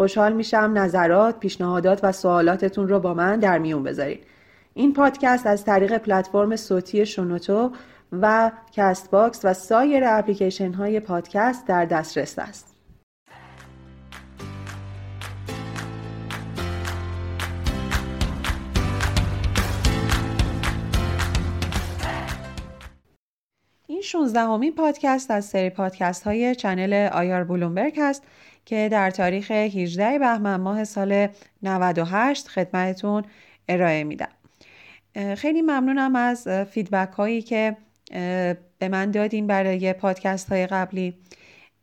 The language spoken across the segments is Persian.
خوشحال میشم نظرات، پیشنهادات و سوالاتتون رو با من در میون بذارید. این پادکست از طریق پلتفرم صوتی شنوتو و کست باکس و سایر اپلیکیشن های پادکست در دسترس است. این 16 همین پادکست از سری پادکست های channel IR Bloomberg هست که در تاریخ 18 بهمن ماه سال 98 خدمتتون ارائه میدم. خیلی ممنونم از feedback هایی که به من دادین برای پادکست های قبلی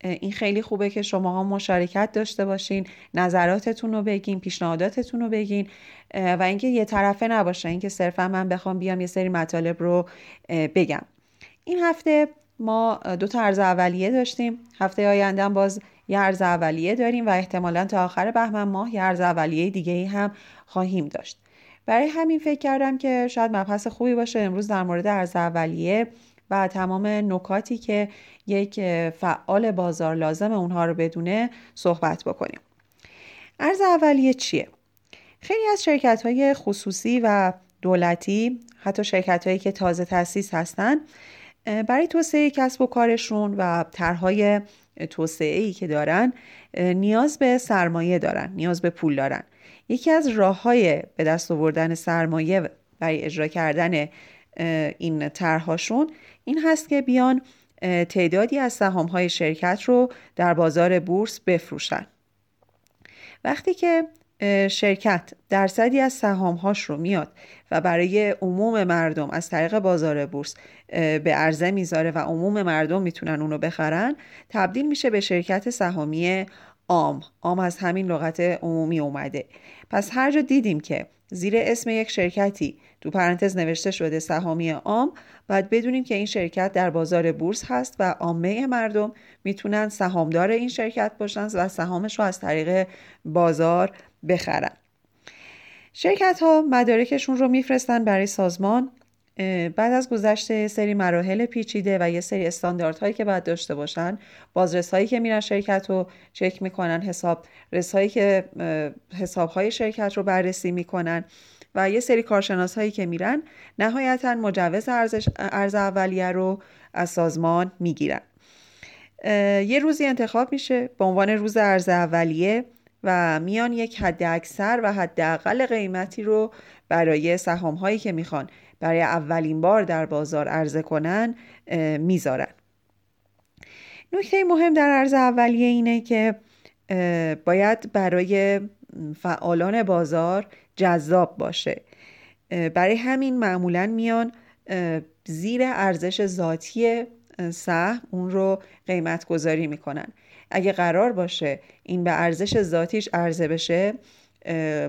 این خیلی خوبه که شما مشارکت داشته باشین نظراتتون رو بگین پیشنهاداتتون رو بگین و اینکه یه طرفه نباشه اینکه صرفا من بخوام بیام یه سری مطالب رو بگم. این هفته ما دو ارز اولیه داشتیم. هفته آینده باز یه ارز اولیه داریم و احتمالا تا آخر بهمن ماه یه ارز اولیه دیگه ای هم خواهیم داشت. برای همین فکر کردم که شاید مبحث خوبی باشه. امروز در مورد ارز اولیه و تمام نکاتی که یک فعال بازار لازم اونها رو بدونه صحبت بکنیم. ارز اولیه چیه؟ خیلی از شرکت های خصوصی و دولتی حتی شرکت هایی که تازه تاسیس هستن برای توسعه کسب و کارشون و طرحهای توسعه ای که دارن نیاز به سرمایه دارن نیاز به پول دارن. یکی از راه های به دست آوردن سرمایه برای اجرا کردن این طرحهاشون این هست که بیان تعدادی از سهام های شرکت رو در بازار بورس بفروشن. وقتی که شرکت درصدی از سهامهاش رو میاد و برای عموم مردم از طریق بازار بورس به عرضه می‌ذاره و عموم مردم می‌تونن اونو بخرن تبدیل میشه به شرکت سهامی عام عام از همین لغت عمومی اومده. پس هر جا دیدیم که زیر اسم یک شرکتی تو پرانتز نوشته شده سهامی عام باید بدونیم که این شرکت در بازار بورس هست و عامه مردم می‌تونن سهامدار این شرکت باشن و سهامش رو از طریق بازار بخرن. شرکت ها مدارکشون رو میفرستن برای سازمان. بعد از گذشته سری مراحل پیچیده و یه سری استانداردهایی که باید داشته باشن بازرس هایی که میرن شرکت رو چک می‌کنن حساب رسایی که حساب های شرکت رو بررسی می‌کنن و یه سری کارشناس هایی که میرن نهایتا مجوز ارز اولیه رو از سازمان می‌گیرن. یه روزی انتخاب میشه به عنوان روز ارز اولیه. و میان یک حد اکثر و حداقل قیمتی رو برای سهام هایی که می‌خوان برای اولین بار در بازار عرضه کنن می‌ذارن. نکته مهم در عرض اولیه اینه که باید برای فعالان بازار جذاب باشه. برای همین معمولا میان زیر ارزش ذاتی سهم اون رو قیمت گذاری می‌کنن. اگه قرار باشه این به ارزش ذاتیش عرضه بشه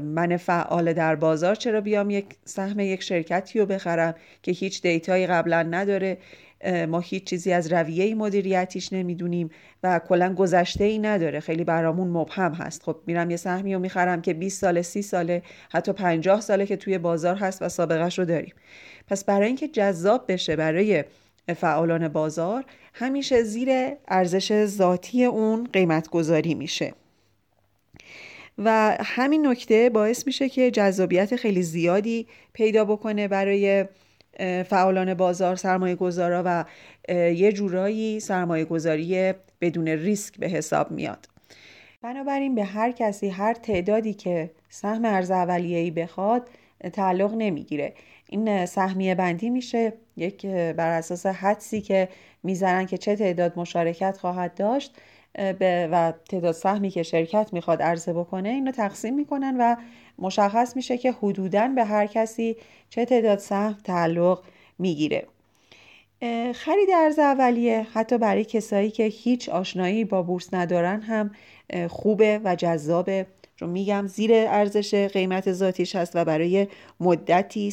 من فعال در بازار چرا بیام یک سهم یک شرکتی رو بخرم که هیچ دیتایی قبلا نداره؟ ما هیچ چیزی از رویه مدیریتیش نمی‌دونیم و کلا گذشته ای نداره. خیلی برامون مبهم هست. خب میرم یه سهمی رو می‌خرم که 20 ساله 30 ساله حتی 50 ساله که توی بازار هست و سابقش رو داریم. پس برای اینکه جذاب بشه برای فعالان بازار همیشه زیر ارزش ذاتی اون قیمت گذاری میشه. و همین نکته باعث میشه که جذابیت خیلی زیادی پیدا بکنه برای فعالان بازار سرمایه گذارا و یه جورایی سرمایه گذاری بدون ریسک به حساب میاد. بنابراین به هر کسی هر تعدادی که سهم ارز اولیه‌ای بخواد تعلق نمی‌گیره. این سهمیه بندی میشه. یک بر اساس حدسی که می‌زنن که چه تعداد مشارکت خواهد داشت و تعداد سهمی که شرکت می‌خواد عرضه بکنه اینو تقسیم می‌کنن و مشخص میشه که حدودا به هر کسی چه تعداد سهم تعلق می‌گیره. خرید ارز اولیه حتی برای کسایی که هیچ آشنایی با بورس ندارن هم خوبه و جذابه. چون میگم. زیر ارزش قیمت ذاتیش هست و برای مدتی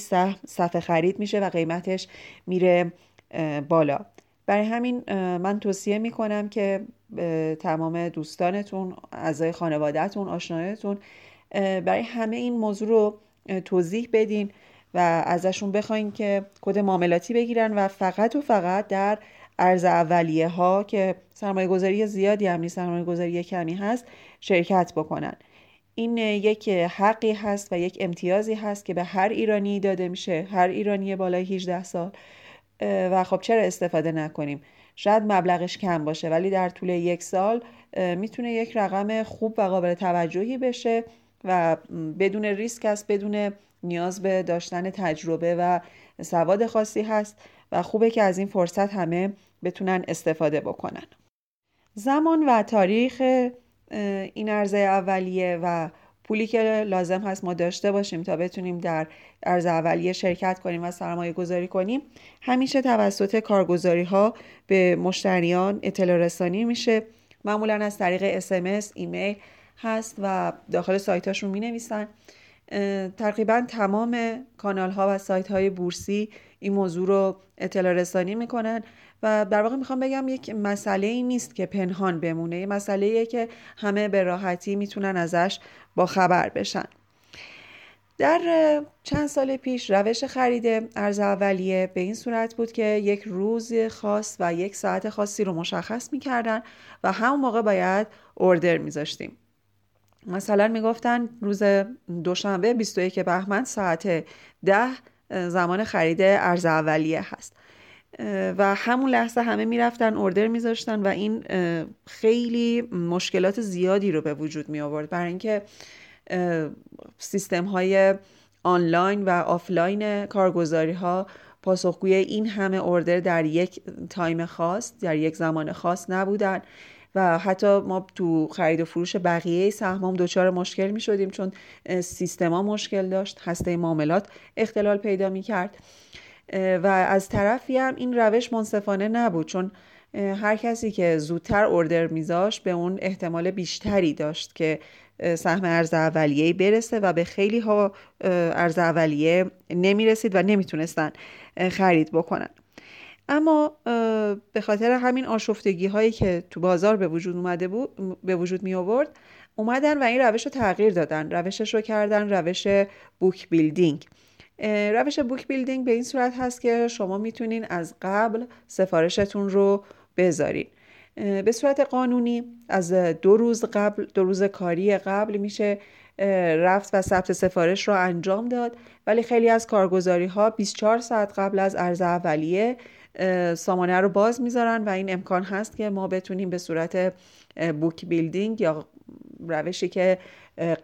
صفحه خرید میشه و قیمتش میره بالا. برای همین من توصیه می‌کنم که تمام دوستانتون اعضای خانوادهتون آشنایتون برای همه این موضوع رو توضیح بدین و ازشون بخواین که کد معاملاتی بگیرن و فقط و فقط در ارز اولیه ها که سرمایه گذاری زیادی هم نیست سرمایه گذاری کمی هست شرکت بکنن. این یک حقی هست و یک امتیازی هست که به هر ایرانی داده میشه هر ایرانی بالای 18 سال. و خب چرا استفاده نکنیم؟ شاید مبلغش کم باشه ولی در طول یک سال می‌تونه یک رقم خوب و قابل توجهی بشه و بدون ریسک است بدون نیاز به داشتن تجربه و سواد خاصی هست و خوبه که از این فرصت همه بتونن استفاده بکنن. زمان و تاریخ این عرضه اولیه و پولی که لازم هست ما داشته باشیم تا بتونیم در ارز اولیه شرکت کنیم و سرمایه گذاری کنیم همیشه توسط کارگزاری ها به مشتریان اطلاع رسانی میشه. معمولا از طریق SMS، ایمیل هست و داخل سایتاشون می نویسن تقریبا تمام کانال ها و سایت های بورسی این موضوع رو اطلاع رسانی می‌کنن. و در واقع می‌خوام بگم یک مسئله ای نیست که پنهان بمونه یه مسئله ایه که همه به راحتی می‌تونن ازش با خبر بشن. در چند سال پیش روش خرید ارز اولیه به این صورت بود که یک روز خاص و یک ساعت خاصی رو مشخص می‌کردن و همون موقع باید اوردر میذاشتیم. مثلا می‌گفتن روز دوشنبه 21 بهمن ساعت ده زمان خرید ارز اولیه هست. و همون لحظه همه می‌رفتن اوردر میذاشتن و این خیلی مشکلات زیادی رو به وجود می آورد برای اینکه سیستم های آنلاین و آفلاین کارگزاری ها پاسخگوی این همه اوردر در یک تایم خاص در یک زمان خاص نبودن و حتی ما تو خرید و فروش بقیه سهمام دچار مشکل می شدیم چون سیستما مشکل داشت هسته معاملات اختلال پیدا می کرد و از طرفی هم این روش منصفانه نبود چون هر کسی که زودتر اوردر میذاشت به اون احتمال بیشتری داشت که سهم ارز اولیه برسه و به خیلی ها ارز اولیه نمی‌رسید و نمی‌تونستن خرید بکنن. اما به خاطر همین آشفتگی هایی که تو بازار به وجود اومده بود به وجود می آورد اومدن و این روش رو تغییر دادن. روشش رو کردن روش book building روش book building به این صورت هست که شما می‌تونین از قبل سفارشتون رو بذارین. به صورت قانونی از دو روز قبل دو روز کاری قبل میشه رفت و ثبت سفارش رو انجام داد. ولی خیلی از کارگزاری ها 24 ساعت قبل از عرض اولیه سامانه رو باز می‌ذارن و این امکان هست که ما بتونیم به صورت بوک بیلدینگ یا روشی که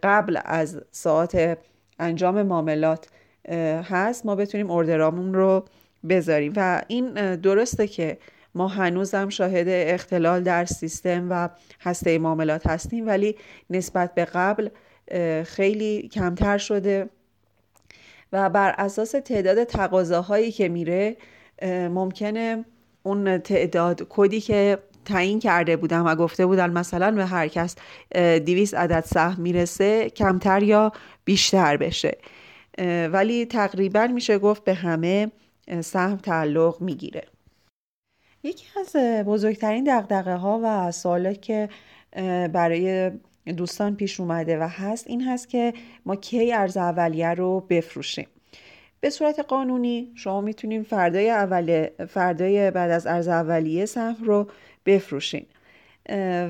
قبل از ساعت انجام معاملات هست ما بتونیم اردرامون رو بذاریم. و این درسته که ما هنوزم شاهد اختلال در سیستم و هسته معاملات هستیم ولی نسبت به قبل خیلی کمتر شده. و بر اساس تعداد تقاضاهایی که میره ممکنه اون تعداد کدی که تعیین کرده بودم و گفته بودن مثلا به هر کس 200 عدد سهم می‌رسه کمتر یا بیشتر بشه. ولی تقریبا میشه گفت به همه سهم تعلق می‌گیره. یکی از بزرگترین دقدقه ها و سوالات که برای دوستان پیش اومده و هست این هست که ما کی ارز اولیه رو بفروشیم. به صورت قانونی شما می‌تونیم فردای اول فردای بعد از ارز اولیه سهم رو بفروشین.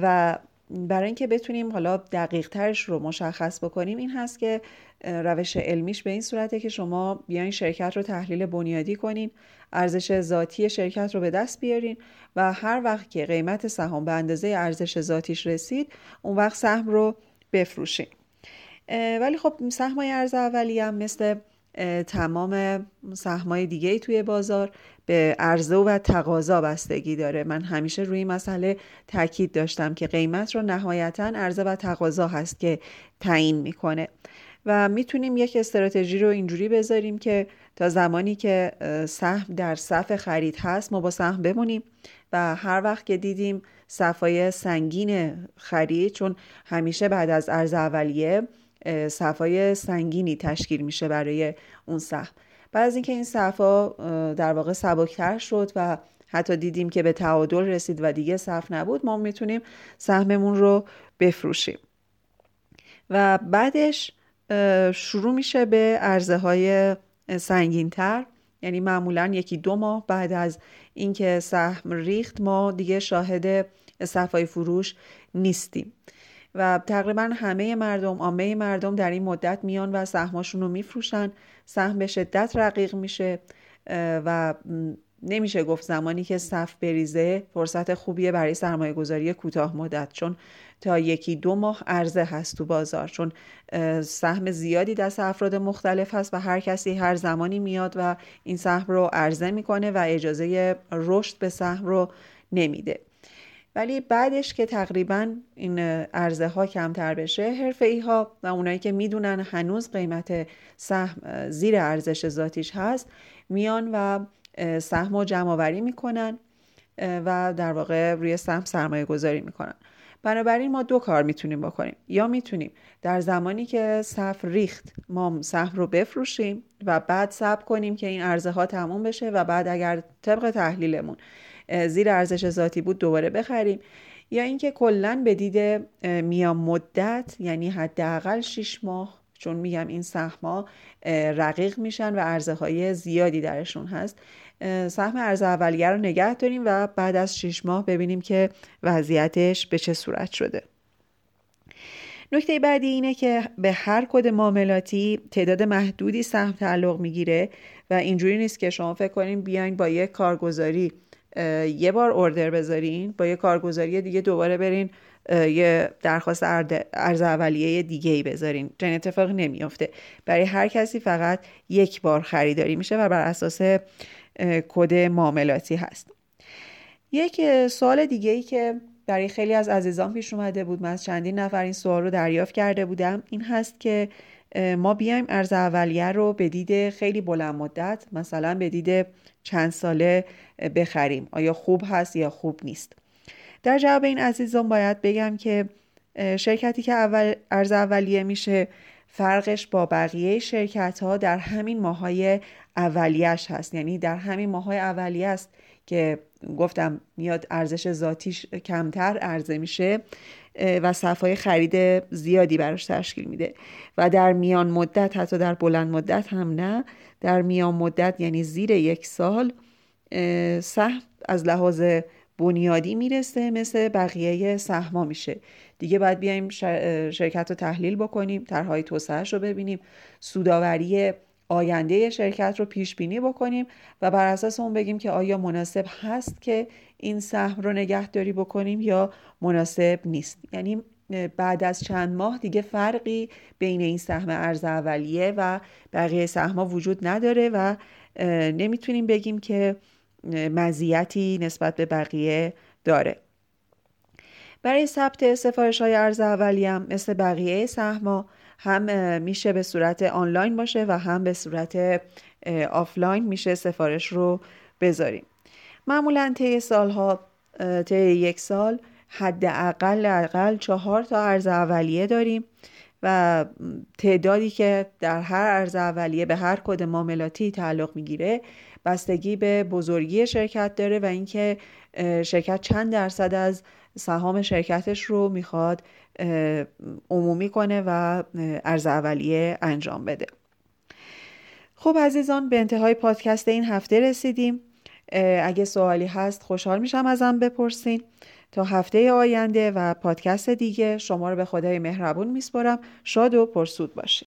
و برای اینکه بتونیم حالا دقیق ترش رو مشخص بکنیم این هست که روش علمیش به این صورته که شما بیاین شرکت رو تحلیل بنیادی کنین ارزش ذاتی شرکت رو به دست بیارین و هر وقت که قیمت سهام به اندازه ارزش ذاتیش رسید اون وقت سهم رو بفروشین. ولی خب سهمای ارز اولی هم مثل تمام سهمای دیگه توی بازار به عرضه و تقاضا بستگی داره. من همیشه روی مسئله تاکید داشتم که قیمت رو نهایتا عرضه و تقاضا هست که تعیین می‌کنه. و می‌تونیم یک استراتژی رو اینجوری بذاریم که تا زمانی که سهم در صف خرید هست ما با سهم بمونیم و هر وقت که دیدیم صفای سنگین خرید چون همیشه بعد از ارز اولیه صفای سنگینی تشکیل میشه برای اون سهم. بعد از اینکه این صفا در واقع سبکتر شد و حتی دیدیم که به تعادل رسید و دیگه صف نبود ما می‌تونیم سهممون رو بفروشیم. و بعدش شروع میشه به عرضه های سنگین تر یعنی معمولا یکی دو ماه بعد از اینکه سهم ریخت ما دیگه شاهد صفای فروش نیستیم. و تقریبا همه مردم عامه مردم در این مدت میان و سهماشون رو میفروشن. سهم به شدت رقیق میشه و نمیشه گفت زمانی که صف بریزه فرصت خوبیه برای سرمایه گذاری کوتاه مدت چون تا یکی دو ماه عرضه هست تو بازار چون سهم زیادی دست افراد مختلف هست و هر کسی هر زمانی میاد و این سهم رو عرضه می‌کنه و اجازه رشد به سهم رو نمیده. ولی بعدش که تقریبا این عرضه ها کمتر بشه حرفه ای ها و اونایی که می‌دونن هنوز قیمت سهم زیر ارزش ذاتیش هست میان و سهم رو جمع آوری می‌کنن و در واقع روی سهم سرمایه گذاری می‌کنن. بنابراین ما دو کار می‌تونیم بکنیم. یا می‌تونیم در زمانی که صف ریخت ما سهم رو بفروشیم و بعد صبر کنیم که این عرضه ها تموم بشه و بعد اگر طبق تحلیلمون زیر ارزش ذاتی بود دوباره بخریم. یا اینکه کلا به دید میان مدت یعنی حداقل 6 ماه چون میگم این سهم‌ها رقیق میشن و عرضه های زیادی درشون هست سهم ارز اولیه رو نگه داریم و بعد از 6 ماه ببینیم که وضعیتش به چه صورت شده. نکته بعدی اینه که به هر کد معاملاتی تعداد محدودی سهم تعلق می‌گیره و اینجوری نیست که شما فکر کنیم بیاین با یک کارگزاری یه بار اوردر بذارین با یه کارگزاری دیگه دوباره برین یه درخواست ارز اولیه دیگه ای بذارین. چنین اتفاقی نمیافته. برای هر کسی فقط یک بار خریداری میشه و بر اساس کد معاملاتی هست. یک سوال دیگه ای که برای خیلی از عزیزان پیش اومده بود. من از چندین نفر این سوال رو دریافت کرده بودم. این هست که ما بیایم ارز اولیه رو به دید خیلی بلند مدت مثلا به دید چند ساله بخریم. آیا خوب هست یا خوب نیست؟ در جواب این عزیزان باید بگم که شرکتی که اول ارز اولیه میشه فرقش با بقیه شرکت ها در همین ماهای اولیش هست. یعنی در همین ماهای اولیه است که گفتم میاد ارزش ذاتیش کمتر عرضه میشه و صفای خرید زیادی براش تشکیل میده. و در میان مدت حتی در بلند مدت هم نه در میان مدت یعنی زیر یک سال سهم از لحاظ بنیادی می‌رسه مثل بقیه سهما میشه. دیگه باید بیایم شرکت رو تحلیل بکنیم طرحهای توسعهش رو ببینیم. سوداوری آینده شرکت رو پیش بینی بکنیم و بر اساس اون بگیم که آیا مناسب هست که این سهم رو نگهداری بکنیم یا مناسب نیست. یعنی بعد از چند ماه دیگه فرقی بین این سهم ارز اولیه و بقیه سهم‌ها وجود نداره و نمی‌تونیم بگیم که مزیتی نسبت به بقیه داره. برای ثبت سفارش های عرضه اولیه مثل بقیه سهما هم میشه به صورت آنلاین باشه و هم به صورت آفلاین میشه سفارش رو بذاریم. معمولا طی سالها طی یک سال حداقل اقل چهار تا عرضه اولیه داریم و تعدادی که در هر ارز اولیه به هر کد معاملاتی تعلق می‌گیره بستگی به بزرگی شرکت داره و اینکه شرکت چند درصد از سهام شرکتش رو می‌خواد عمومی کنه و ارز اولیه انجام بده. خب عزیزان به انتهای پادکست این هفته رسیدیم. اگه سوالی هست خوشحال میشم ازم بپرسین. تا هفته آینده و پادکست دیگه شما رو به خدای مهربون میسپارم. شاد و پرسود باشید.